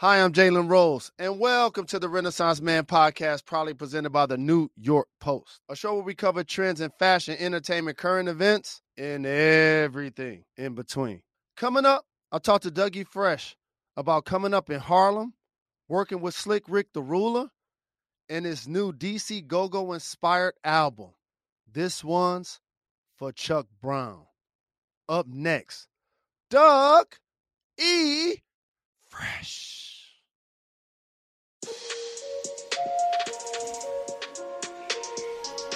Hi, I'm Jalen Rose, and welcome to the Renaissance Man podcast, proudly presented by the New York Post, a show where we cover trends in fashion, entertainment, current events, and everything in between. Coming up, I'll talk to Dougie Fresh about coming up in Harlem, working with Slick Rick the Ruler, and his new DC Go Go inspired album. This one's for Chuck Brown. Up next, Doug E. Fresh.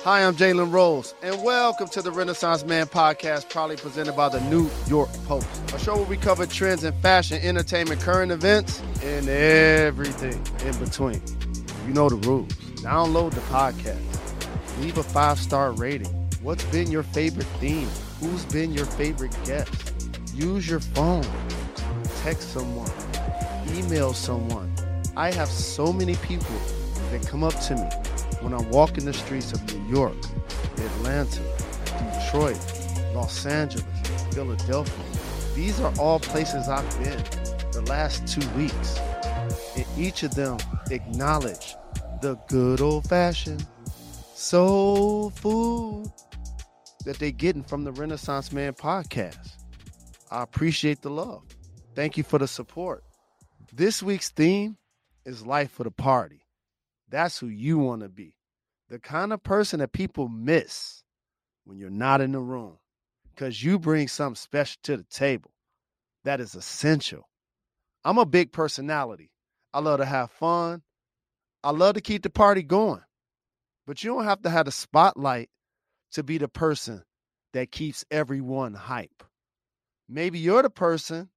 Hi, I'm Jalen Rose, and welcome to the Renaissance Man podcast, proudly presented by the New York Post, a show where we cover trends in fashion, entertainment, current events, and everything in between. You know the rules. Download the podcast, leave a five star rating. What's been your favorite theme? Who's been your favorite guest? Use your phone, text someone, email someone. I have so many people that come up to me when I'm walking the streets of New York, Atlanta, Detroit, Los Angeles, Philadelphia. These are all places I've been the last two weeks. And each of them acknowledge the good old fashioned soul food that they're getting from the Renaissance Man podcast. I appreciate the love. Thank you for the support. This week's theme is life for the party. That's who you want to be. The kind of person that people miss when you're not in the room because you bring something special to the table that is essential. I'm a big personality. I love to have fun. I love to keep the party going. But you don't have to have the spotlight to be the person that keeps everyone hype. Maybe you're the person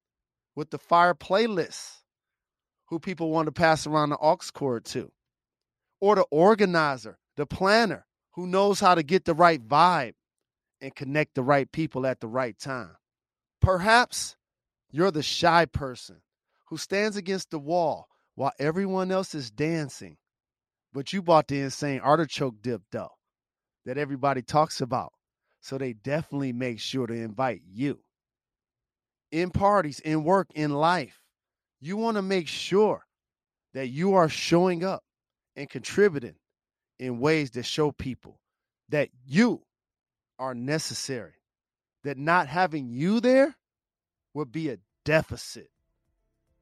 with the fire playlist who people want to pass around the aux cord to or the organizer, the planner who knows how to get the right vibe and connect the right people at the right time. Perhaps you're the shy person who stands against the wall while everyone else is dancing, but you bought the insane artichoke dip dough that everybody talks about. So they definitely make sure to invite you. In parties, in work, in life, you want to make sure that you are showing up and contributing in ways that show people that you are necessary, that not having you there would be a deficit.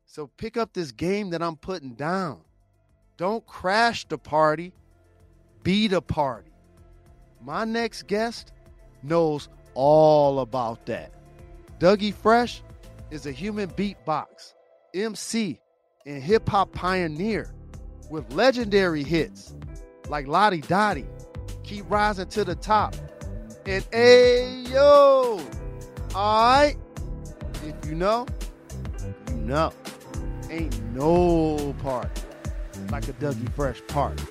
So pick up this game that I'm putting down. Don't crash the party, be the party. My next guest knows all about that. Dougie Fresh is a human beatbox, MC, and hip hop pioneer with legendary hits like La Di Da Di, Keep Rising to the Top, and Ayo. Alright? If you know, you know. Ain't no party like a Dougie Fresh party.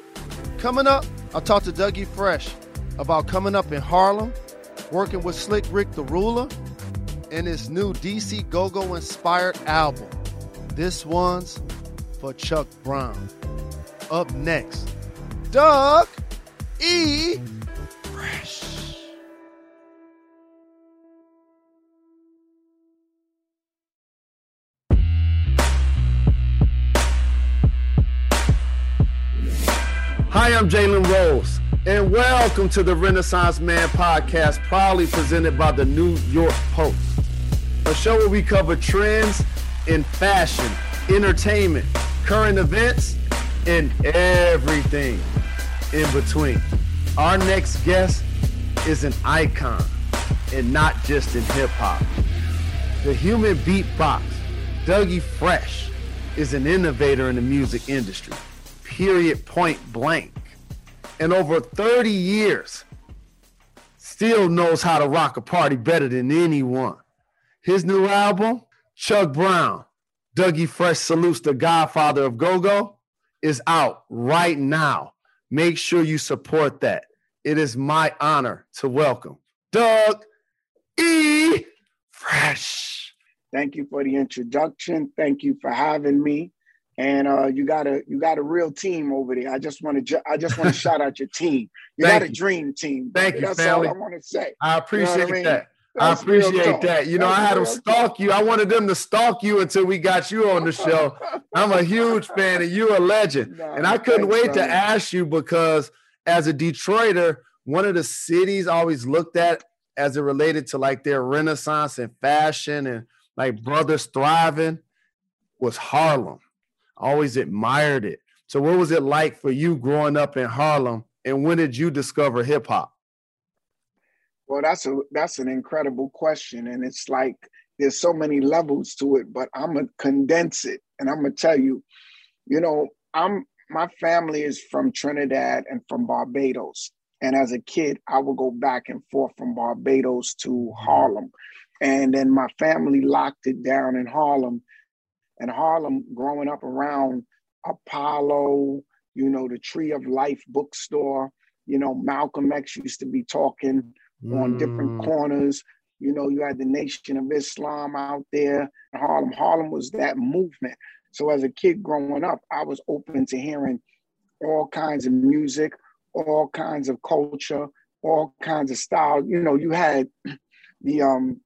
Coming up, I'll talk to Dougie Fresh about coming up in Harlem, working with Slick Rick the Ruler, and his new DC Go Go inspired album. This one's for Chuck Brown. Up next, Doug E. Fresh. Hi, I'm Jalen Rose, and welcome to the Renaissance Man podcast, proudly presented by the New York Post, a show where we cover trends in fashion, entertainment, current events, and everything in between. Our next guest is an icon and not just in hip hop. The human beatbox, Dougie Fresh, is an innovator in the music industry, period, point blank. And over 30 years, still knows how to rock a party better than anyone. His new album, Chuck Brown, Dougie Fresh salutes the Godfather of Go-Go is out right now. Make sure you support that. It is my honor to welcome Doug E. Fresh. Thank you for the introduction. Thank you for having me. And uh, you got a you got a real team over there. I just want to ju- I just want to shout out your team. You Thank got a dream team. Thank you, That's all I want to say. I appreciate I mean? that. I That's real appreciate that. You know, That's I had them stalk you. I wanted them to stalk you until we got you on the show. I'm a huge fan, and you're a legend. Nah, And I couldn't thanks, wait to ask you because as a Detroiter, one of the cities always looked at as it related to like their renaissance and fashion and like brothers thriving was Harlem. I always admired it. So what was it like for you growing up in Harlem? And when did you discover hip hop? Well, that's a that's an incredible question, and it's like there's so many levels to it. But I'm gonna condense it, and I'm gonna tell you, you know, I'm my family is from Trinidad and from Barbados, and as a kid, I would go back and forth from Barbados to Harlem, and then my family locked it down in Harlem, and Harlem, growing up around Apollo, you know, the Tree of Life bookstore. You know, Malcolm X used to be talking on different Mm. corners. You know, you had the Nation of Islam out there in Harlem. Harlem was that movement. So as a kid growing up, I was open to hearing all kinds of music, all kinds of culture, all kinds of style. You know, you had the um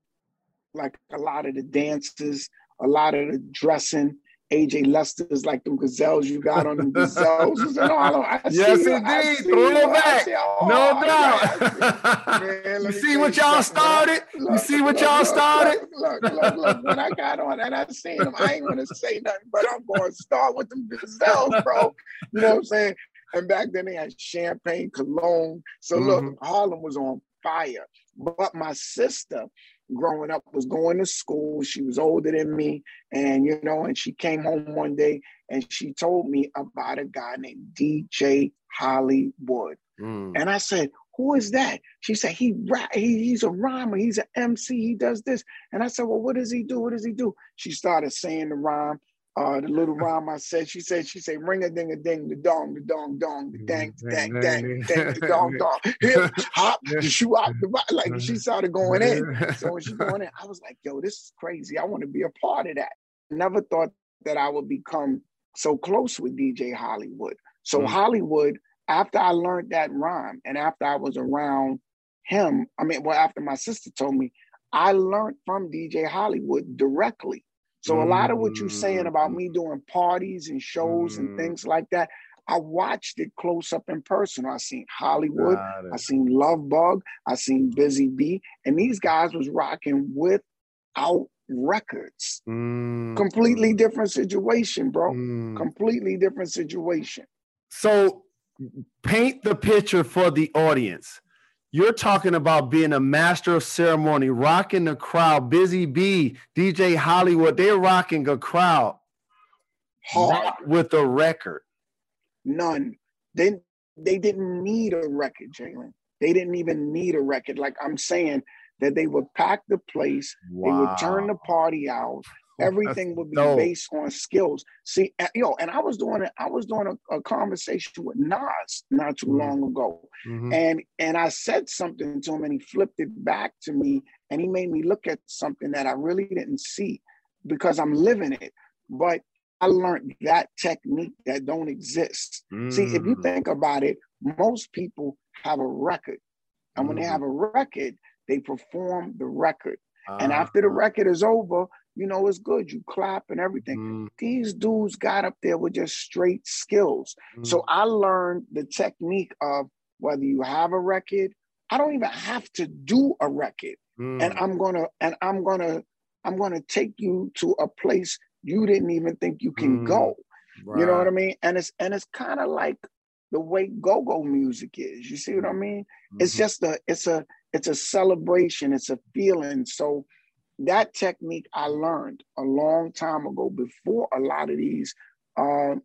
like a lot of the dances, a lot of the dressing. AJ Lester's like them gazelles you got on them gazelles. was in Harlem. I Yes, see. I indeed. Throw it back. see- oh, No I doubt. Man, you see what y'all I- started? You see what look, y'all look, started? Look, look, look, look. When I got on and I seen them, I ain't gonna say nothing, but I'm gonna start with them gazelles, bro. You know what I'm saying? And back then they had champagne, cologne. So Mhm. look, Harlem was on fire. But my sister, growing up, was going to school. She was older than me, and you know, and she came home one day and she told me about a guy named DJ Hollywood. Mm. And I said, who is that? She said, he, he he's a rhymer, he's an MC, he does this. And I said, well, what does he do? What does he do? She started saying the rhyme, uh, the little rhyme I said. She said, she said, ring a ding a ding, the dong, the dong, dong, the dang, the dang, dang, dang, the dong, dong, hip hop, the shoe out the bo-" like she started going in. So when she going in, I was like, yo, this is crazy. I want to be a part of that. Never thought that I would become so close with DJ Hollywood. So Mm. Hollywood, after I learned that rhyme and after I was around him, I mean, well, after my sister told me, I learned from DJ Hollywood directly. So a lot of what you're saying about me doing parties and shows and things like that, I watched it close up in person. I seen Hollywood, I seen Love Bug, I seen Busy Bee, and these guys was rocking without records. Mm. Completely different situation, bro. Mm. Completely different situation. So paint the picture for the audience. You're talking about being a master of ceremony, rocking the crowd. Busy Bee, DJ Hollywood, they're rocking a crowd Hard. not with a record. None. They they didn't need a record, Jalen. They didn't even need a record. Like I'm saying, that they would pack the place, they would turn the party out. Everything would be dope. based on skills. See, uh, yo, and I was doing it. I was doing a, a conversation with Nas not too Mhm. long ago, Mhm. and and I said something to him, and he flipped it back to me, and he made me look at something that I really didn't see because I'm living it. But I learned that technique that don't exist. See, if you Mm. think about it, most people have a record, and when they Mhm. have a record, they perform the record. And Uh, after the record is over, you know it's good. You clap and everything. mm, These dudes got up there with just straight skills. So mm, I learned the technique of whether you have a record, I don't even have to do a record. mm, And I'm gonna and I'm gonna I'm gonna take you to a place you didn't even think you can Mm, go. You know what I mean? And it's and it's kind of like the way go-go music is. You see what I mean? It's Mhm. just a it's a it's a celebration, it's a feeling. So that technique I learned a long time ago before a lot of these um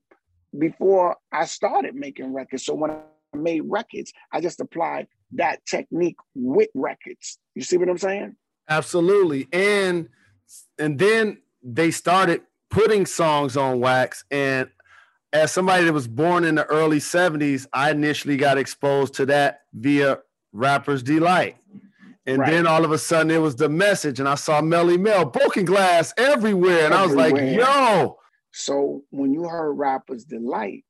before I started making records. So when I made records, I just applied that technique with records. You see what I'm saying? Absolutely. And and then they started putting songs on wax. And as somebody that was born in the early 70s, I initially got exposed to that via Rapper's Delight. And right. then all of a sudden it was the message, and I saw Melle Mel, broken glass everywhere. And everywhere. I was like, yo. So when you heard Rapper's Delight,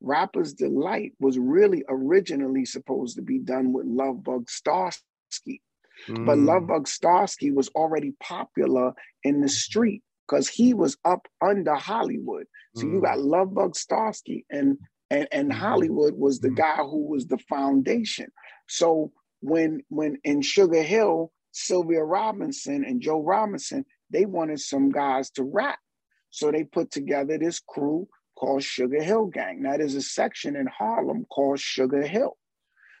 Rapper's Delight was really originally supposed to be done with Lovebug Starski. Mm. But Lovebug Starski was already popular in the street because he was up under Hollywood. So mm. you got Lovebug Starski and and, and mm-hmm. Hollywood was the mm. guy who was the foundation. So when when in Sugar Hill, Sylvia Robinson and Joe Robinson, they wanted some guys to rap. So they put together this crew called Sugar Hill Gang. Now there's a section in Harlem called Sugar Hill.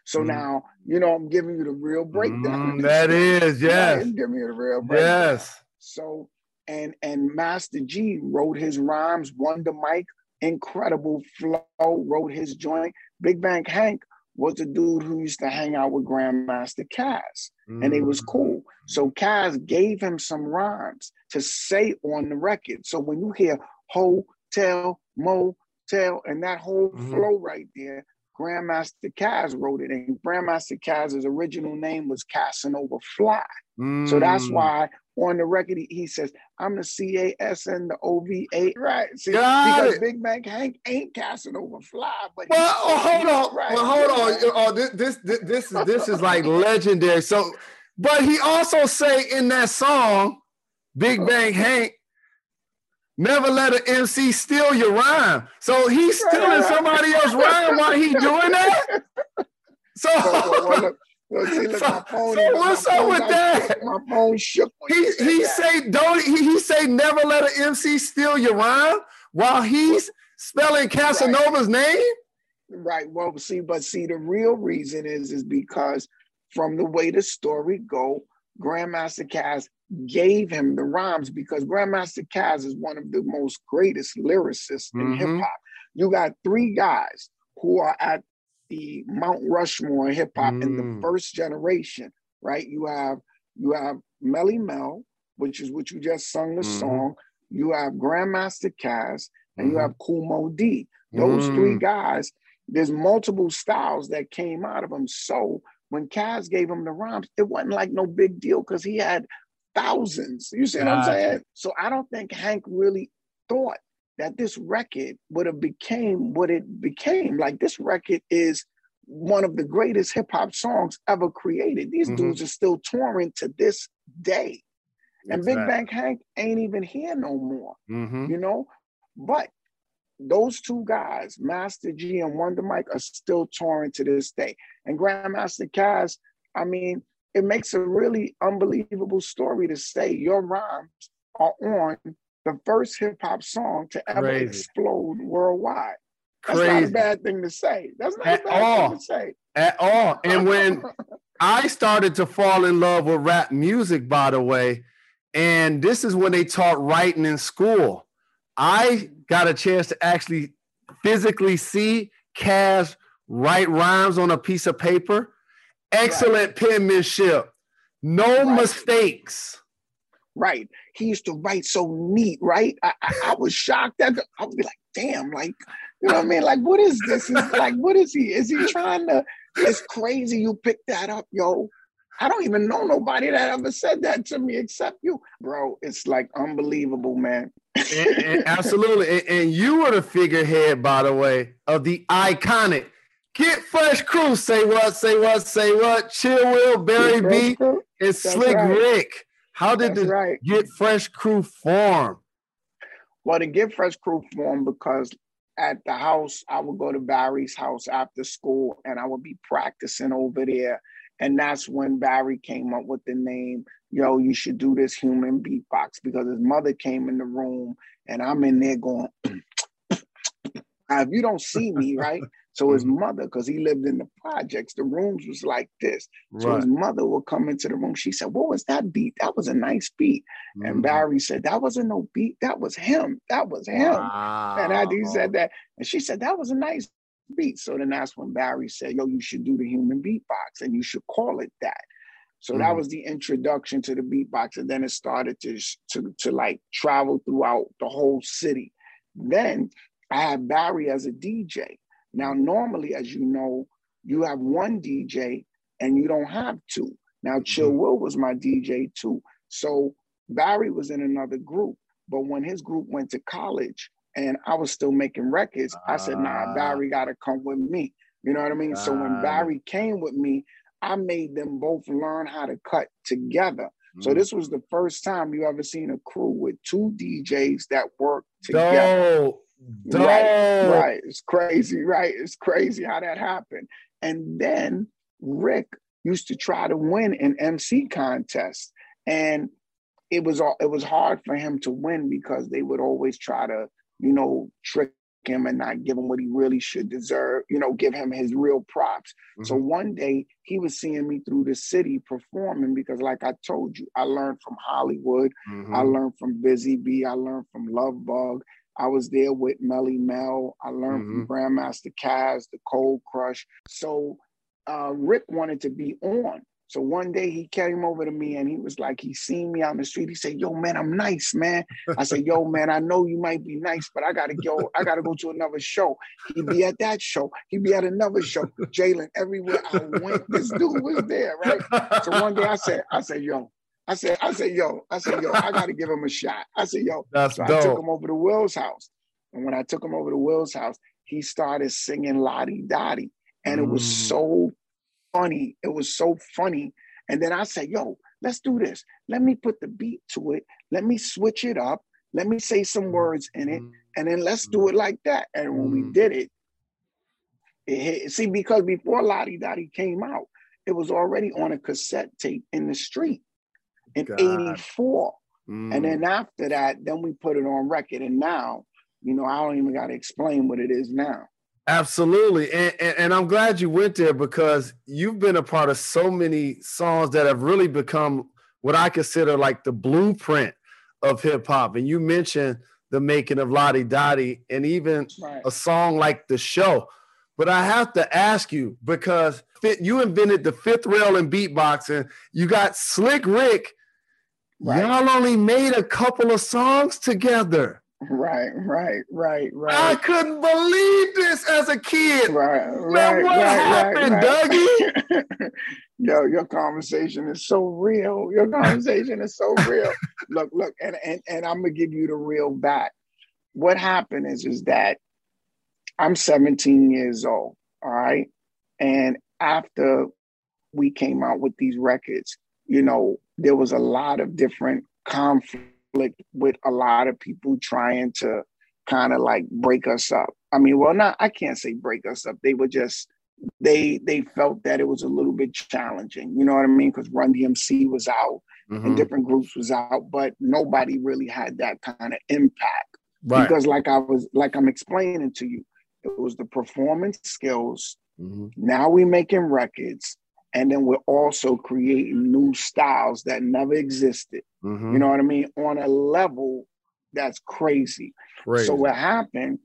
So mm. now, you know, I'm giving you the real breakdown. Mm, that is, yes. I'm giving you the real breakdown. Yes. So and and Master Gee wrote his rhymes. Wonder Mike, incredible flow, wrote his joint. Big Bank Hank was the dude who used to hang out with Grandmaster Caz, mm. and it was cool. So Caz gave him some rhymes to say on the record. So when you hear hotel, motel, and that whole mm-hmm. flow right there, Grandmaster Caz wrote it, and Grandmaster Caz's original name was Casanova Fly. Mm. So that's mm. why on the record he, he says, "I'm the C A S N the OVA. Right? See, Got because it. Big Bank Hank ain't Casanova Fly, but well, oh, hold on, right. well, hold on. Oh, this this this, this is this is like legendary. So, but he also say in that song, Big uh-huh. Bank Hank Never let an MC steal your rhyme. So he's stealing somebody else's rhyme while he doing that. So, well, well, look, see, look, so, phone, so what's up with that? My phone shook. He he say don't he, he say never let an MC steal your rhyme while he's spelling Casanova's right. name. Right. Well, see, but see, the real reason is is because from the way the story go, Grandmaster Caz gave him the rhymes because Grandmaster Caz is one of the most greatest lyricists mm-hmm. in hip hop. You got three guys who are at the Mount Rushmore hip hop mm. in the mm. first generation, right? You have you have Melle Mel, which is what you just sung the mm. song. You have Grandmaster Caz, and mm. you mm-hmm. have Moe Dee. Those three mm. guys. There's multiple styles that came out of them. So when Caz gave him the rhymes, it wasn't like no big deal because he had thousands. You see what I'm saying? So I don't think Hank really thought that this record would have became what it became. Like this record is one of the greatest hip hop songs ever created. These mm-hmm. dudes are still touring to this day. And exactly. Big Bank Hank ain't even here no more. Mm-hmm. You know? But those two guys, Master Gee and Wonder Mike, are still touring to this day. And Grandmaster Caz, I mean, it makes a really unbelievable story to say your rhymes are on the first hip hop song to ever Crazy. explode worldwide. That's Crazy. not a bad thing to say. That's not At a bad all. thing to say. At all. And when I started to fall in love with rap music, by the way, and this is when they taught writing in school. I got a chance to actually physically see Caz write rhymes on a piece of paper Excellent right. penmanship. No right. mistakes. Right. He used to write so neat, right? I, I, I was shocked that I would be like, damn, like, you know what I mean? Like, what is this? Is like, what is he? Is he trying to? It's crazy you picked that up, yo. I don't even know nobody that ever said that to me except you, bro. It's like unbelievable, man. and, and absolutely. And, and you were the figurehead, by the way, of the iconic Get Fresh Crew. Say what? Say what? Say what? Chill Will, Barry Bee, and That's Slick right. Rick. How did That's the right. Get Fresh Crew form? Well, the Get Fresh Crew formed because at the house, I would go to Barry's house after school and I would be practicing over there. And that's when Barry came up with the name, yo, you should do this human beatbox because his mother came in the room and I'm in there going, if you don't see me, right? So his mm-hmm. mother, because he lived in the projects, the rooms was like this. So right. his mother would come into the room. She said, What was that beat? That was a nice beat. Mm-hmm. And Barry said, That wasn't no beat. That was him. That was him. Wow. And I, he said that. And she said, That was a nice beat. So then that's when Barry said, Yo, you should do the human beatbox and you should call it that. So mm-hmm. that was the introduction to the beatbox, and then it started to, to to like travel throughout the whole city. Then I had Barry as a DJ. Now, normally, as you know, you have one DJ and you don't have two. Now, Chill mm-hmm. Will was my DJ too. So Barry was in another group, but when his group went to college and I was still making records, uh, I said, nah, ah. Barry got to come with me. You know what I mean? Uh, so when Barry came with me, I made them both learn how to cut together. Mm. So this was the first time you ever seen a crew with two DJs that work together. Dope. Right, right. It's crazy, right? It's crazy how that happened. And then Rick used to try to win an MC contest, and it was all it was hard for him to win because they would always try to, you know, trick him and not give him what he really should deserve, you know, give him his real props. Mm-hmm. So one day he was seeing me through the city performing because, like I told you, I learned from Hollywood, mm-hmm. I learned from Busy Bee, I learned from Love Bug. I was there with Melle Mel. I learned mm-hmm. from Grandmaster Caz, the Cold Crush. So uh, Rick wanted to be on. So one day he came over to me and he was like, he seen me on the street. He said, "Yo, man, I'm nice, man." I said, "Yo, man, I know you might be nice, but I gotta go. I gotta go to another show." He'd be at that show. He'd be at another show. Jalen, everywhere I went, this dude was there, right? So one day I said, I said, "Yo." I said, I said, yo, I said, yo, I gotta give him a shot. I said, yo. That's so dope. I took him over to Will's house. And when I took him over to Will's house, he started singing La Di Da Di. And mm. it was mm. so funny. It was so funny. And then I said, yo, let's do this. Let me put the beat to it. Let me switch it up. Let me say some words in it. And then let's do it like that. And when we mm. did it, it hit. See, because before La Di Da Di came out, it was already on a cassette tape in the street in God. 84. Mm. And then mm. after that, then we put it on record. And now, you know, I don't even got to explain what it is now. Absolutely. And, and, and, I'm glad you went there because you've been a part of so many songs that have really become what I consider like the blueprint of hip hop. And you mentioned the making of La Di Da Di and even right. a song like The Show. But I have to ask you because you invented the fifth rail in beatboxing. You got Slick Rick. Right. Y'all only made a couple of songs together. Right, right, right, right. I couldn't believe this as a kid. Right, right. what right, happened, right, Dougie? Yo, your conversation is so real. Your conversation is so real. look, look, and, and and I'm gonna give you the real back. What happened is is that I'm 17 years old, all right? And after we came out with these records, you know, there was a lot of different conflict with a lot of people trying to kind of like break us up. I mean, well, not I can't say break us up. They were just they they felt that it was a little bit challenging. You know what I mean? Because Run DMC was out mm-hmm. and different groups was out, but nobody really had that kind of impact. Right. Because like I was like I'm explaining to you, it was the performance skills. Mm-hmm. Now we making records. And then we're also creating new styles that never existed. Mm-hmm. You know what I mean? On a level that's crazy. crazy. So what happened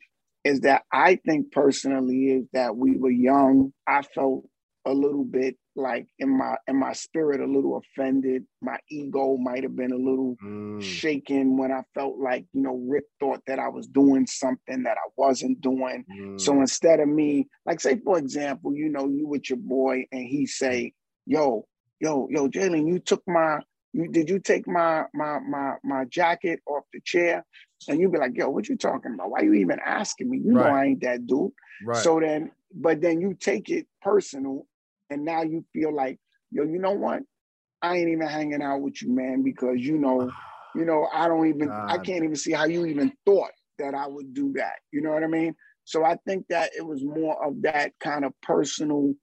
is that I think personally is that we were young. I felt a little bit like in my in my spirit a little offended my ego might have been a little mm. shaken when i felt like you know rick thought that i was doing something that i wasn't doing mm. so instead of me like say for example you know you with your boy and he say yo yo yo jalen you took my you did you take my my my my jacket off the chair and you'd be like yo what you talking about why you even asking me you right. know i ain't that dude right. so then but then you take it personal and now you feel like, yo, you know what? I ain't even hanging out with you, man, because you know, you know, I don't even, God. I can't even see how you even thought that I would do that. You know what I mean? So I think that it was more of that kind of personal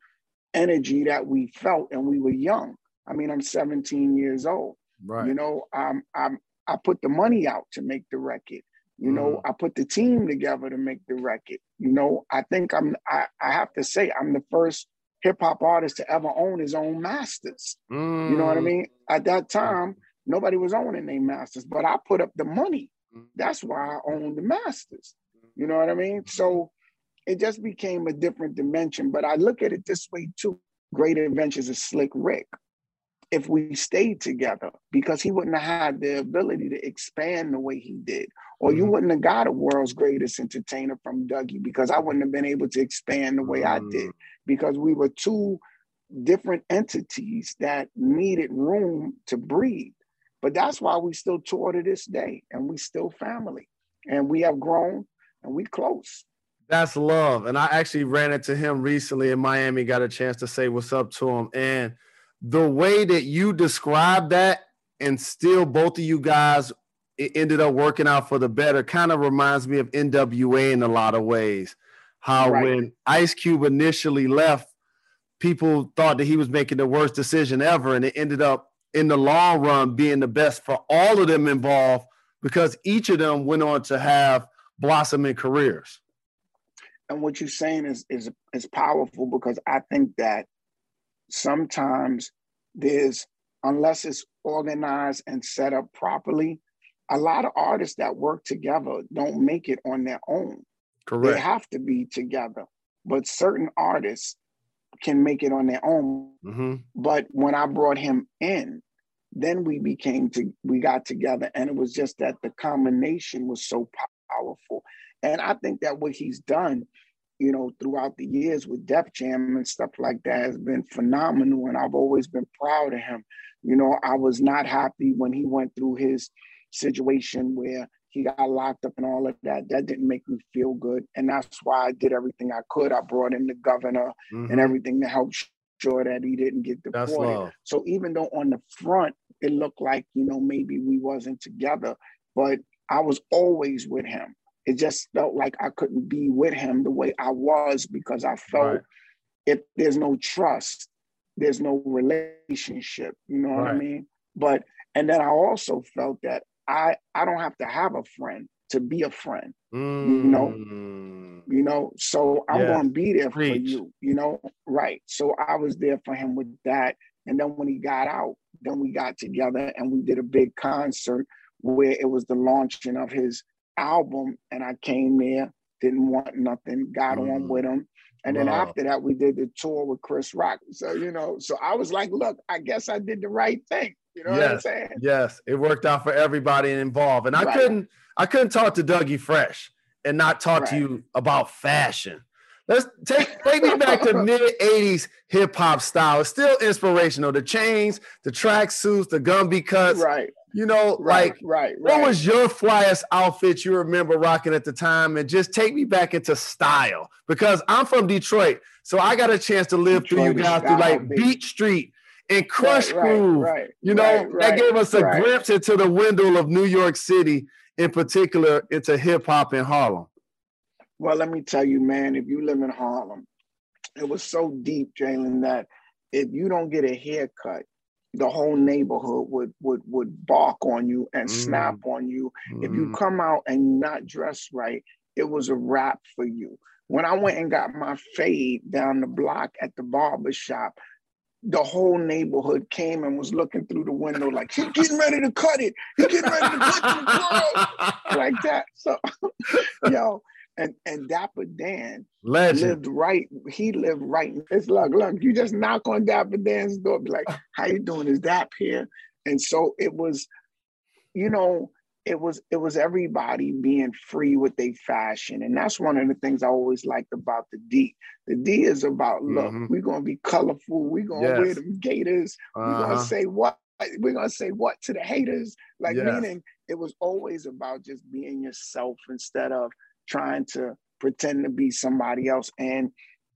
energy that we felt, and we were young. I mean, I'm 17 years old. Right. You know, um, I'm I put the money out to make the record. You know, mm. I put the team together to make the record. You know, I think I'm I, I have to say I'm the first hip hop artist to ever own his own masters. Mm. You know what I mm. mean? At that time, nobody was owning their masters, but I put up the money. That's why I owned the masters. You know what I mean? So it just became a different dimension. But I look at it this way too. Great Adventures of Slick Rick. if we stayed together because he wouldn't have had the ability to expand the way he did. Or you mm-hmm. wouldn't have got a world's greatest entertainer from Dougie because I wouldn't have been able to expand the way. I did mm. because we were two different entities that needed room to breathe. But that's why we still tour to this day and we still family and we have grown and we close. That's love. And I actually ran into him recently in Miami, got a chance to say what's up to him. And the way that you describe that and still both of you guys ended up working out for the better kind of reminds me of NWA in a lot of ways. How right. when Ice Cube initially left, people thought that he was making the worst decision ever, and it ended up in the long run being the best for all of them involved because each of them went on to have blossoming careers. And what you're saying is is is powerful because I think that sometimes there's unless it's organized and set up properly, a lot of artists that work together don't make it on their own. Correct. They have to be together. But certain artists can make it on their own. Mm-hmm. But when I brought him in, then we became to we got together and it was just that the combination was so powerful. And I think that what he's done, you know, throughout the years with Def Jam and stuff like that has been phenomenal. And I've always been proud of him. You know, I was not happy when he went through his situation where he got locked up and all of that. That didn't make me feel good. And that's why I did everything I could. I brought in the governor mm-hmm. and everything to help sure that he didn't get deported. So even though on the front it looked like, you know, maybe we wasn't together, but I was always with him. It just felt like I couldn't be with him the way I was because I felt right. if there's no trust, there's no relationship. You know right. what I mean? But and then I also felt that I I don't have to have a friend to be a friend. Mm. You know, mm. you know. So I'm yeah. gonna be there Preach. for you. You know, right? So I was there for him with that. And then when he got out, then we got together and we did a big concert where it was the launching of his album, and I came there, didn't want nothing, got mm. on with him. And then wow. after that, we did the tour with Chris Rock. So, you know, so I was like, look, I guess I did the right thing. You know yes, what I'm saying? Yes, it worked out for everybody involved. And I right. couldn't I couldn't talk to Dougie Fresh and not talk right. to you about fashion. Let's take take me back to mid 80s hip hop style. It's still inspirational. The chains, the track suits, the Gumby cuts. Right. You know, right, like right, right. what was your flyest outfit you remember rocking at the time? And just take me back into style because I'm from Detroit. So I got a chance to live Detroit through you guys through like Beat Street and Krush right, Groove. Right, right, you know, that gave us a glimpse into the window of New York City, in particular, into hip hop in Harlem. Well, let me tell you, man, if you live in Harlem, it was so deep, Jalen, that if you don't get a haircut, the whole neighborhood would would would bark on you and mm. snap on you. Mm. If you mm. come out and not dressed right, it was a wrap for you. When I went and got my fade down the block at the barber shop, the whole neighborhood came and was looking through the window like he's getting ready to cut it. He's getting ready to cut the like that. So, yo, and and Dapper Dan Legend. lived right. He lived right. It's like, look, you just knock on Dapper Dan's door, be like, "How you doing? Is Dap here?" And so it was, you know, it was it was everybody being free with their fashion and that's one of the things i always liked about the d the d is about look mm-hmm. we're gonna be colorful we're gonna yes. wear them gators uh-huh. we're gonna say what we're gonna say what to the haters like yes. meaning it was always about just being yourself instead of trying to pretend to be somebody else and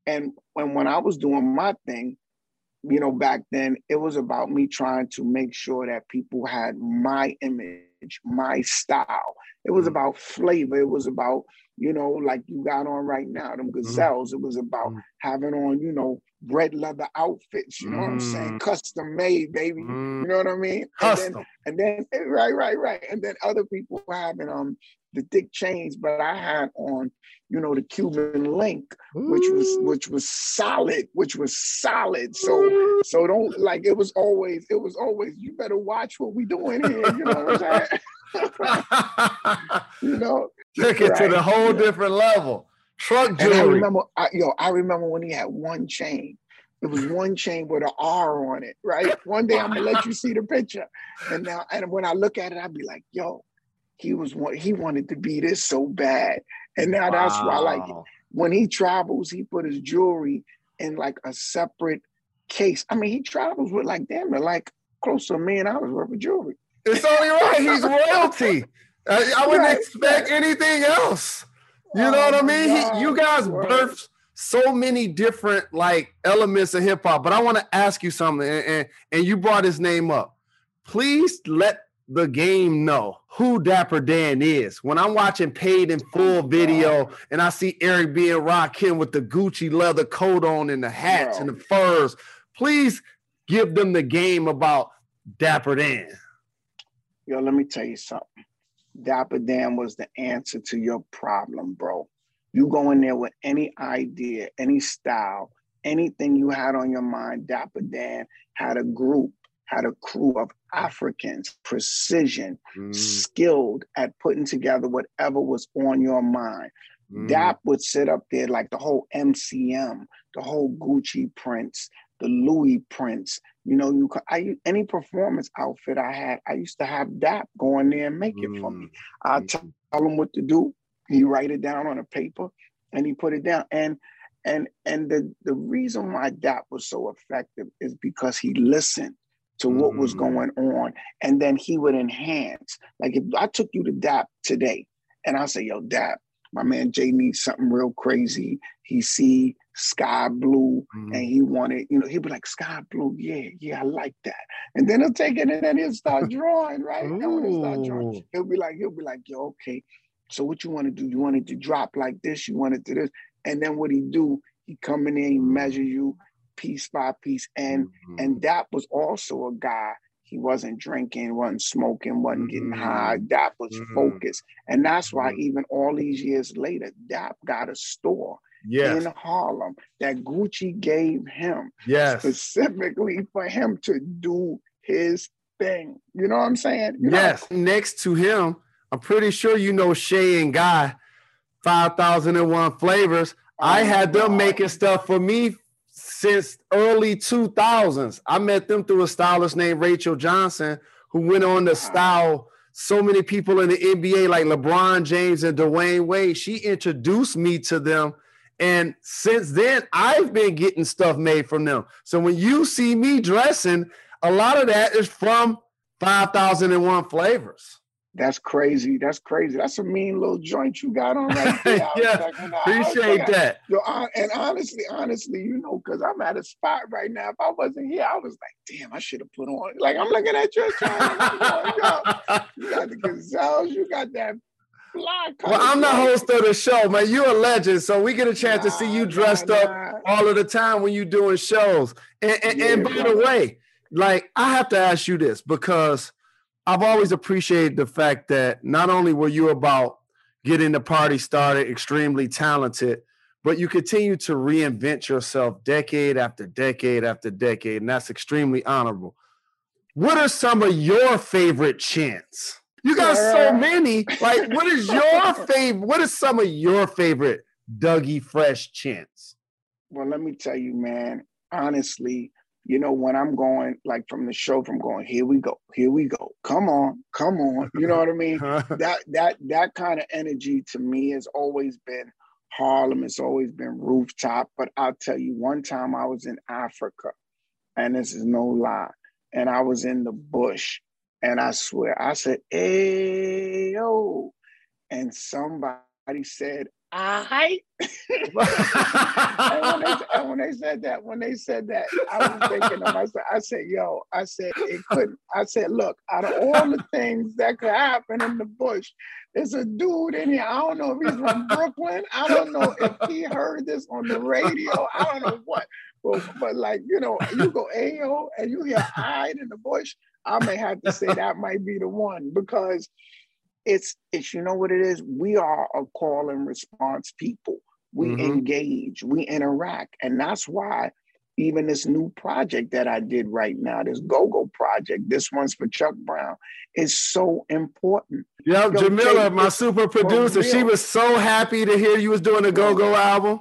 and when when i was doing my thing you know back then it was about me trying to make sure that people had my image my style. It was mm about flavor. It was about, you know, like you got on right now, them mm-hmm. gazelles. mm It was about mm having on, you know, red leather outfits, you know what I'm saying? Mm. Custom made, baby. You know what I mean? Custom. And then, and then right, right, right. And then other people having um the thick chains, but I had on, you know, the Cuban link, which was which was solid, which was solid. So so don't like it was always it was always you better watch what we doing here. You know what I'm saying? you know, took it right. to the whole different level. Truck jewelry. And I remember, I, yo, I remember when he had one chain, It was one chain with an R on it, right? One day I'm gonna let you see the picture. And now, and when I look at it, I'd be like, yo, he was one, he wanted to be this so bad. And now that's why, like, when he travels, he put his jewelry in like a separate case. I mean, he travels with like damn it, like close to a million dollars worth of jewelry. It's only right. He's royalty. I, I wouldn't right, expect anything else. You oh know what I oh, mean? He, you guys birthed so many different like elements of hip hop. But I want to ask you something, and, and, and you brought his name up. Please let the game know who Dapper Dan is. When I'm watching Paid in Full video and I see Eric B and Rakim with the Gucci leather coat on and the hats and the furs, please give them the game about Dapper Dan. Yo, let me tell you something. Dapper Dan was the answer to your problem, bro. You go in there with any idea, any style, anything you had on your mind, Dapper Dan had a group had a crew of Africans, precision, mm. skilled at putting together whatever was on your mind. Mm. Dap would sit up there like the whole MCM, the whole Gucci prints, the Louis prints. You know, you I any performance outfit I had, I used to have Dap go in there and make mm. it for me. I tell him what to do. He write it down on a paper, and he put it down. And and and the the reason why Dap was so effective is because he listened to what was mm-hmm. going on. And then he would enhance. Like if I took you to DAP today and I say, yo, DAP, my man Jay needs something real crazy. He see sky blue mm-hmm. and he wanted, you know, he'd be like, sky blue, yeah, yeah, I like that. And then he'll take it and then he'll start drawing, right? And when he start drawing, he'll be like, he'll be like, yo, okay. So what you want to do? You want it to drop like this, you want it to this. And then what he do, he come in there, he measure you, piece by piece. And mm-hmm. and that was also a guy. He wasn't drinking, wasn't smoking, wasn't mm-hmm. getting high. Dap was mm-hmm. focused. And that's why mm-hmm. even all these years later, Dap got a store yes. in Harlem that Gucci gave him yes. specifically for him to do his thing. You know what I'm saying? You yes. Know? Next to him, I'm pretty sure you know Shay and Guy, 5001 flavors. Oh, I had them making stuff for me since early 2000s. I met them through a stylist named Rachel Johnson, who went on to style so many people in the NBA like LeBron James and Dwyane Wade. She introduced me to them. And since then, I've been getting stuff made from them. So when you see me dressing, a lot of that is from 5001 flavors. That's crazy. That's crazy. That's a mean little joint you got on right there. yeah, appreciate that. Yo, and honestly, honestly, you know, because I'm at a spot right now. If I wasn't here, I was like, damn, I should have put on. Like I'm looking at your channel. you got the gazelles. You got that well, I'm the host of the show, man. You're a legend, so we get a chance nah, to see you dressed nah, up nah. all of the time when you're doing shows. And, and, yeah, and by the way, like I have to ask you this because I've always appreciated the fact that not only were you about getting the party started, extremely talented, but you continue to reinvent yourself decade after decade after decade, and that's extremely honorable. What are some of your favorite chants? You got so many. Like, what is your favorite? What is some of your favorite Dougie Fresh chants? Well, let me tell you, man. Honestly, you know, when I'm going like from the show, from going, here we go, here we go, come on, come on. You know what I mean? that that that kind of energy to me has always been Harlem. It's always been rooftop. But I'll tell you, one time I was in Africa, and this is no lie, and I was in the bush, and I swear I said, "Hey yo," and somebody said, I. and, when they, and, when they, said that, when they said that, I was thinking of myself. I said, "Yo," I said, "It couldn't." I said, "Look, out of all the things that could happen in the bush, there's a dude in here. I don't know if he's from Brooklyn. I don't know if he heard this on the radio. I don't know what." But, but like you know, you go Ayo and you hear hide in the bush. I may have to say that might be the one because it's it's you know what it is? We are a call and response people. We mm-hmm. engage we interact. And that's why even this new project that i did right now this go-go project this one's for chuck brown is so important. Yeah jamila my super producer she was so happy to hear you was doing a go-go album.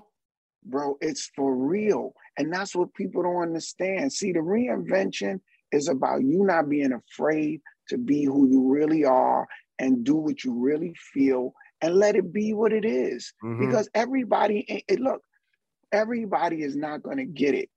Bro it's for real. And that's what people don't understand. See, the reinvention is about you not being afraid to be who you really are and do what you really feel and let it be what it is. Mm-hmm. Because everybody, it, look, everybody is not going to get it.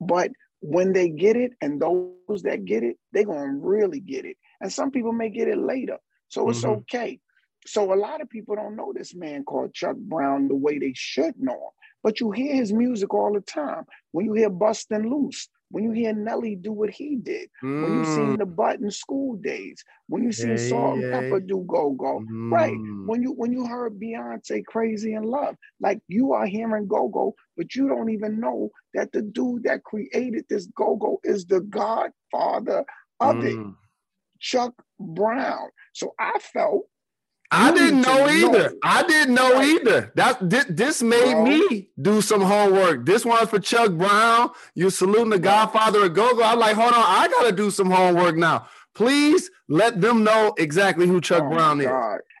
But when they get it, and those that get it, they're going to really get it. And some people may get it later. So it's mm-hmm. okay. So a lot of people don't know this man called Chuck Brown the way they should know him. But you hear his music all the time. When you hear Bustin' Loose, when you hear Nelly do what he did, mm. when you seen the Button School Daze, when you seen yeah, Salt-N-Pepa do Go Go, mm. right? When you when you heard Beyonce Crazy in Love, like you are hearing Go Go, but you don't even know that the dude that created this Go Go is the godfather of mm. it, Chuck Brown. So I felt I didn't know either. Know. I didn't know either. That this, this made Bro. me do some homework. This one's for Chuck Brown. You saluting the Godfather of Go-Go. I'm like, hold on, I gotta do some homework now. Please let them know exactly who Chuck oh Brown is.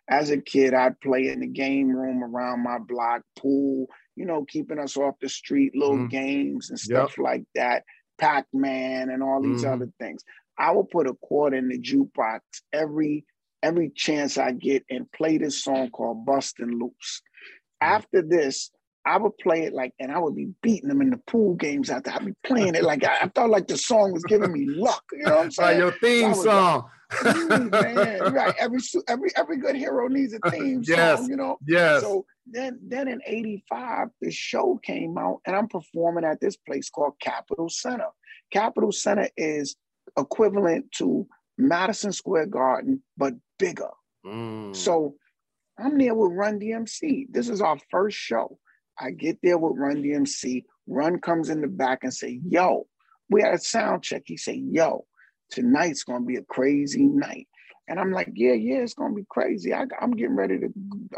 As a kid, I'd play in the game room around my block, pool, you know, keeping us off the street, little mm games and stuff yep. like that, Pac-Man and all these mm other things. I would put a quarter in the jukebox every every chance I get and play this song called Bustin' Loose. Mm-hmm. After this, I would play it like, and I would be beating them in the pool games after I'd be playing it like I, I felt like the song was giving me luck. You know what I'm saying? your theme so song. Like, man, right. Every every every good hero needs a theme yes. song, you know. Yes. So then then in 85, the show came out and I'm performing at this place called Capital Centre. Capital Centre is equivalent to Madison Square Garden, but bigger. Mm. So I'm there with Run DMC. This is our first show. I get there with Run DMC. Run comes in the back and say, yo, we had a sound check. He say, yo, tonight's gonna be a crazy night. And I'm like, yeah, yeah, it's gonna be crazy. I, am getting ready to,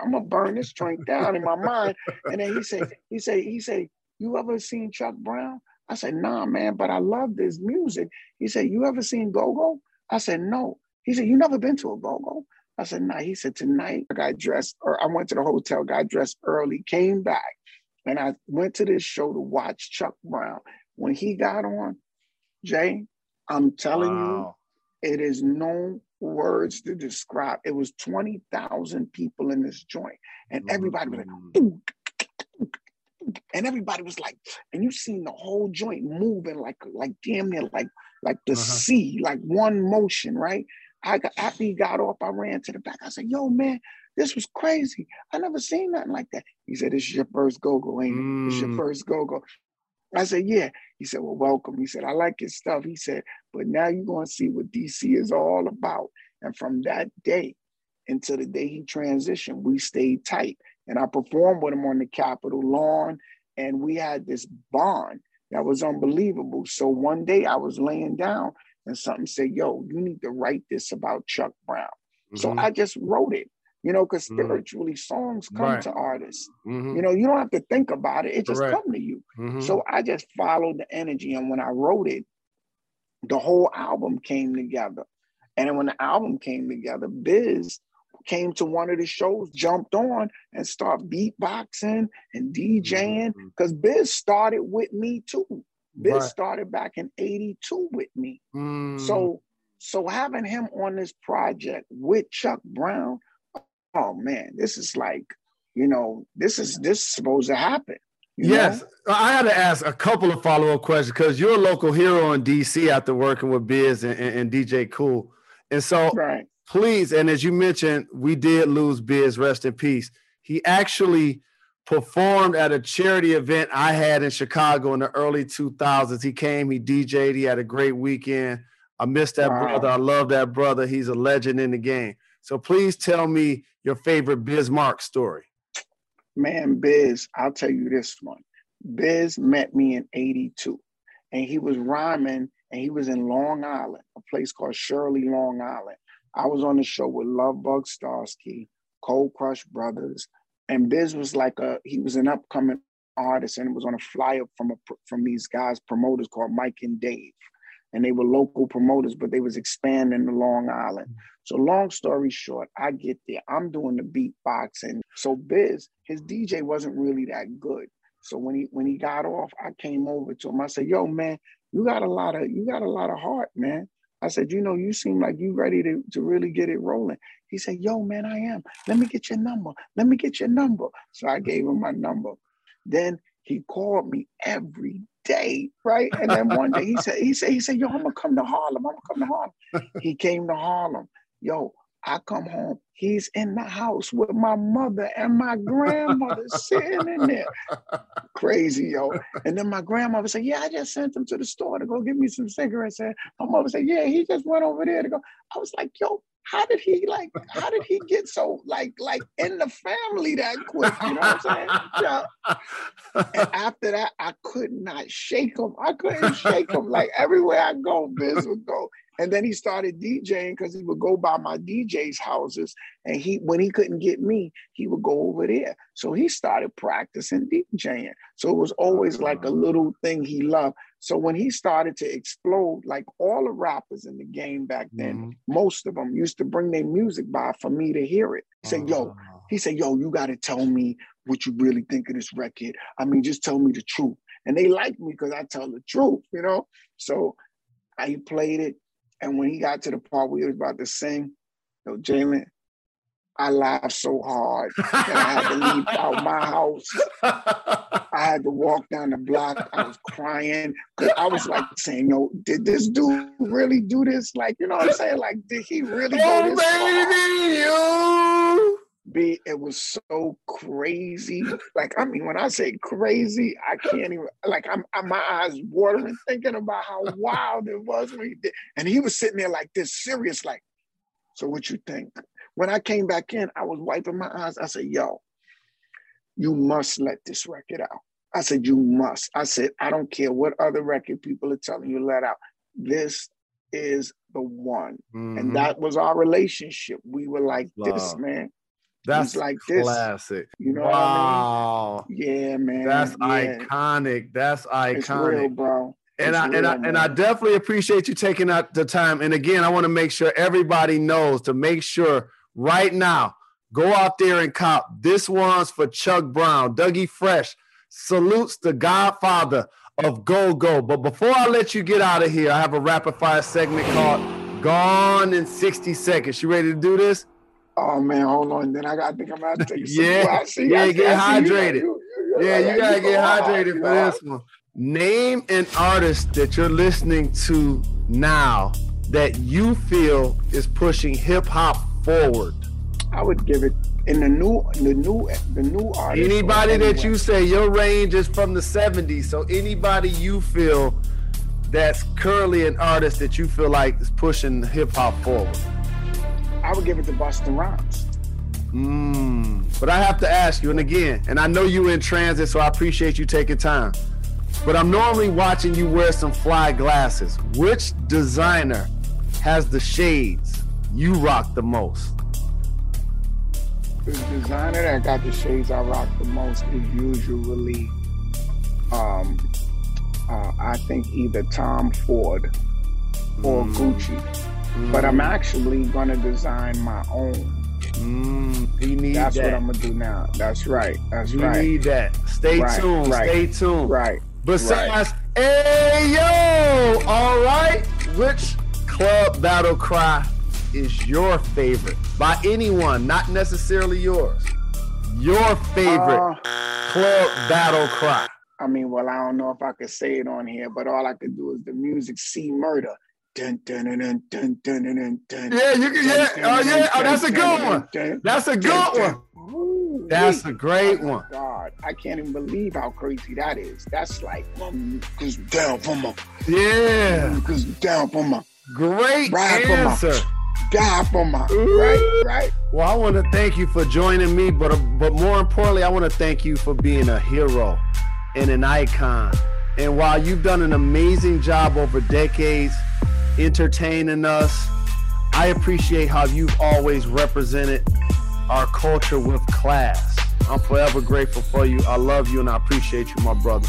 I'm gonna burn this joint down in my mind. And then he said, he said, he said, you ever seen Chuck Brown? I said, nah, man, but I love this music. He said, you ever seen Go-Go? I said, no. He said, you never been to a go-go? I said, nah. He said, tonight I got dressed, or I went to the hotel, got dressed early, came back, and I went to this show to watch Chuck Brown. When he got on, Jay, I'm telling wow. you, it is no words to describe. It was 20,000 people in this joint, and everybody was like, mm-hmm. Ooh, and everybody was like, and you seen the whole joint moving like like damn near like like the uh-huh. sea, like one motion, right? I got after he got off, I ran to the back. I said, "Yo, man, this was crazy. I never seen nothing like that." He said, "This is your first go-go, ain't it? Mm. It's your first go-go." I said, "Yeah." He said, "Well, welcome." He said, "I like his stuff." He said, "But now you're gonna see what DC is all about." And from that day until the day he transitioned, we stayed tight. And I performed with him on the Capitol lawn, and we had this bond that was unbelievable. So one day I was laying down and something said, Yo, you need to write this about Chuck Brown. Mm-hmm. So I just wrote it, you know, because mm-hmm. spiritually songs come right. to artists. Mm-hmm. You know, you don't have to think about it, it just come to you. Mm-hmm. So I just followed the energy. And when I wrote it, the whole album came together. And then when the album came together, Biz came to one of the shows, jumped on and start beatboxing and DJing. Because mm-hmm. Biz started with me too. Biz right. started back in 82 with me. Mm. So so having him on this project with Chuck Brown, oh man, this is like, you know, this is this is supposed to happen. yes, know? I had to ask a couple of follow up questions because you're a local hero in DC after working with Biz and, and, and DJ Kool, and so right please, and as you mentioned, we did lose Biz, rest in peace. He actually performed at a charity event I had in Chicago in the early 2000s. He came, he DJ'd, he had a great weekend. I miss that wow. brother. I love that brother. He's a legend in the game. So please tell me your favorite Biz Mark story. Man, Biz, I'll tell you this one. Biz met me in 82 and he was rhyming and he was in Long Island, a place called Shirley, Long Island. I was on the show with Love Lovebug Starsky, Cold Crush Brothers, and Biz was like a he was an upcoming artist and it was on a flyer from a from these guys promoters called Mike and Dave, and they were local promoters, but they was expanding to Long Island. Mm-hmm. So long story short, I get there. I'm doing the beatboxing. So Biz, his DJ wasn't really that good. So when he when he got off, I came over to him. I said, "Yo, man, you got a lot of you got a lot of heart, man." I said, "You know, you seem like you ready to to really get it rolling." He said, "Yo, man, I am. Let me get your number. Let me get your number." So I gave him my number. Then he called me every day, right? And then one day he said, he said, he said, yo, I'm gonna come to Harlem. I'm gonna come to Harlem. he came to Harlem. Yo, I come home. He's in the house with my mother and my grandmother sitting in there. Crazy, yo. And then my grandmother said, Yeah, I just sent him to the store to go get me some cigarettes. And my mother said, Yeah, he just went over there to go. I was like, Yo, how did he like how did he get so like like in the family that quick you know what i'm saying yeah. and after that i could not shake him i couldn't shake him like everywhere i go biz would go and then he started DJing because he would go by my DJ's houses. And he when he couldn't get me, he would go over there. So he started practicing DJing. So it was always like a uh-huh. little thing he loved. So when he started to explode, like all the rappers in the game back then, mm-hmm. most of them used to bring their music by for me to hear it. He said, yo, ah. he said, yo, you gotta tell me what you really think of this record. I mean, just tell me the truth. And they like me because I tell the truth, you know? So I played it and when he got to the part where he was about to sing, yo, Jalen, I laughed so hard that I had to leave out my house. I had to walk down the block. I was crying because I was like saying, "Yo, did this dude really do this? Like, you know what I'm saying? Like, did he really oh, go this baby, far?" You be it was so crazy. Like, I mean, when I say crazy, I can't even like I'm, I'm my eyes watering thinking about how wild it was when he did. And he was sitting there like this, serious, like, so what you think? When I came back in, I was wiping my eyes. I said, yo, you must let this record out. I said, you must. I said, I don't care what other record people are telling you let out. This is the one. Mm-hmm. And that was our relationship. We were like Love. this, man. That's like classic. This, you know wow. I mean? Yeah, man. That's yeah. iconic. That's iconic, it's real, bro. It's and I real, and I man. and I definitely appreciate you taking out the time. And again, I want to make sure everybody knows to make sure right now, go out there and cop. This one's for Chuck Brown, Dougie Fresh. Salutes the Godfather of Go Go. But before I let you get out of here, I have a rapid fire segment called Gone in 60 Seconds. You ready to do this? Oh man, hold on. Then I got. I think I'm gonna take some. yeah, see, yeah, get hydrated. You, you, you, yeah, you gotta get hydrated for this one. Name an artist that you're listening to now that you feel is pushing hip hop forward. I would give it in the new, the new, the new artist. Anybody that you say your range is from the '70s, so anybody you feel that's currently an artist that you feel like is pushing hip hop forward. I would give it to Busta Rhymes. Mm, but I have to ask you, and again, and I know you're in transit, so I appreciate you taking time. But I'm normally watching you wear some fly glasses. Which designer has the shades you rock the most? The designer that got the shades I rock the most is usually, um, uh, I think either Tom Ford or mm. Gucci. Mm. But I'm actually gonna design my own. Mm, That's that. what I'm gonna do now. That's right. That's you right. You need that. Stay right, tuned. Right, Stay tuned. Right. Besides, right. hey yo, all right. Which club battle cry is your favorite by anyone, not necessarily yours? Your favorite uh, club battle cry. I mean, well, I don't know if I could say it on here, but all I could do is the music C-Murder. Dun, dun, dun, dun, dun, dun, dun, yeah, you can. Yeah, oh yeah, oh that's a good one. That's a good one. That's a great one. God, I can't even believe how crazy that is. That's like cause down for my yeah, cause down for my great answer. Die for my right, right. Well, I want to thank you for joining me, but uh, but more importantly, I want to thank you for being a hero and an icon. And while you've done an amazing job over decades entertaining us. I appreciate how you've always represented our culture with class. I'm forever grateful for you. I love you and I appreciate you, my brother.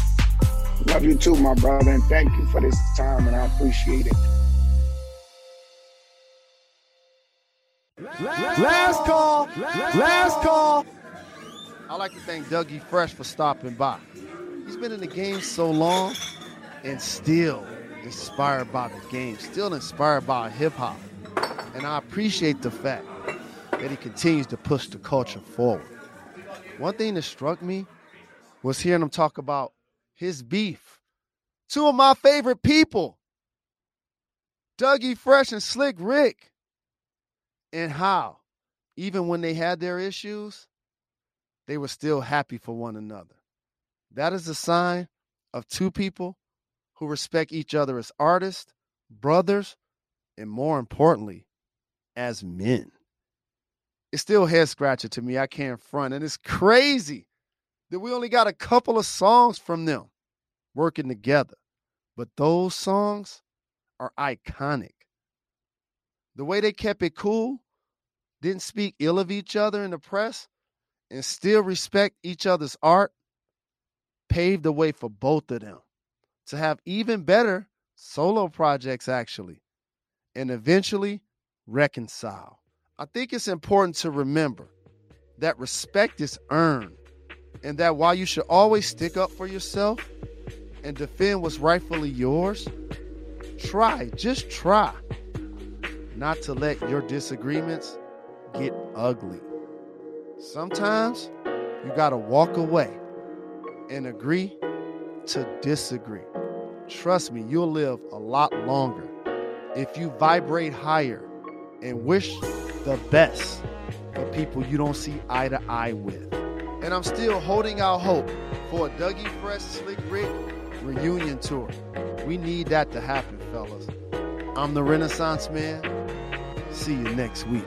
Love you too, my brother, and thank you for this time, and I appreciate it. Last call. Last call. I'd like to thank Dougie Fresh for stopping by. He's been in the game so long and still inspired by the game, still inspired by hip hop. And I appreciate the fact that he continues to push the culture forward. One thing that struck me was hearing him talk about his beef. Two of my favorite people, Dougie Fresh and Slick Rick, and how, even when they had their issues, they were still happy for one another. That is a sign of two people who respect each other as artists, brothers, and more importantly, as men. It's still head scratcher to me. I can't front. And it's crazy that we only got a couple of songs from them working together. But those songs are iconic. The way they kept it cool, didn't speak ill of each other in the press, and still respect each other's art, paved the way for both of them to have even better solo projects, actually, and eventually reconcile. I think it's important to remember that respect is earned and that while you should always stick up for yourself and defend what's rightfully yours, try, just try not to let your disagreements get ugly. Sometimes you got to walk away and agree to disagree. Trust me, you'll live a lot longer if you vibrate higher and wish the best for people you don't see eye to eye with. And I'm still holding out hope for a Dougie Fresh Slick Rick reunion tour. We need that to happen, fellas. I'm the Renaissance Man. See you next week.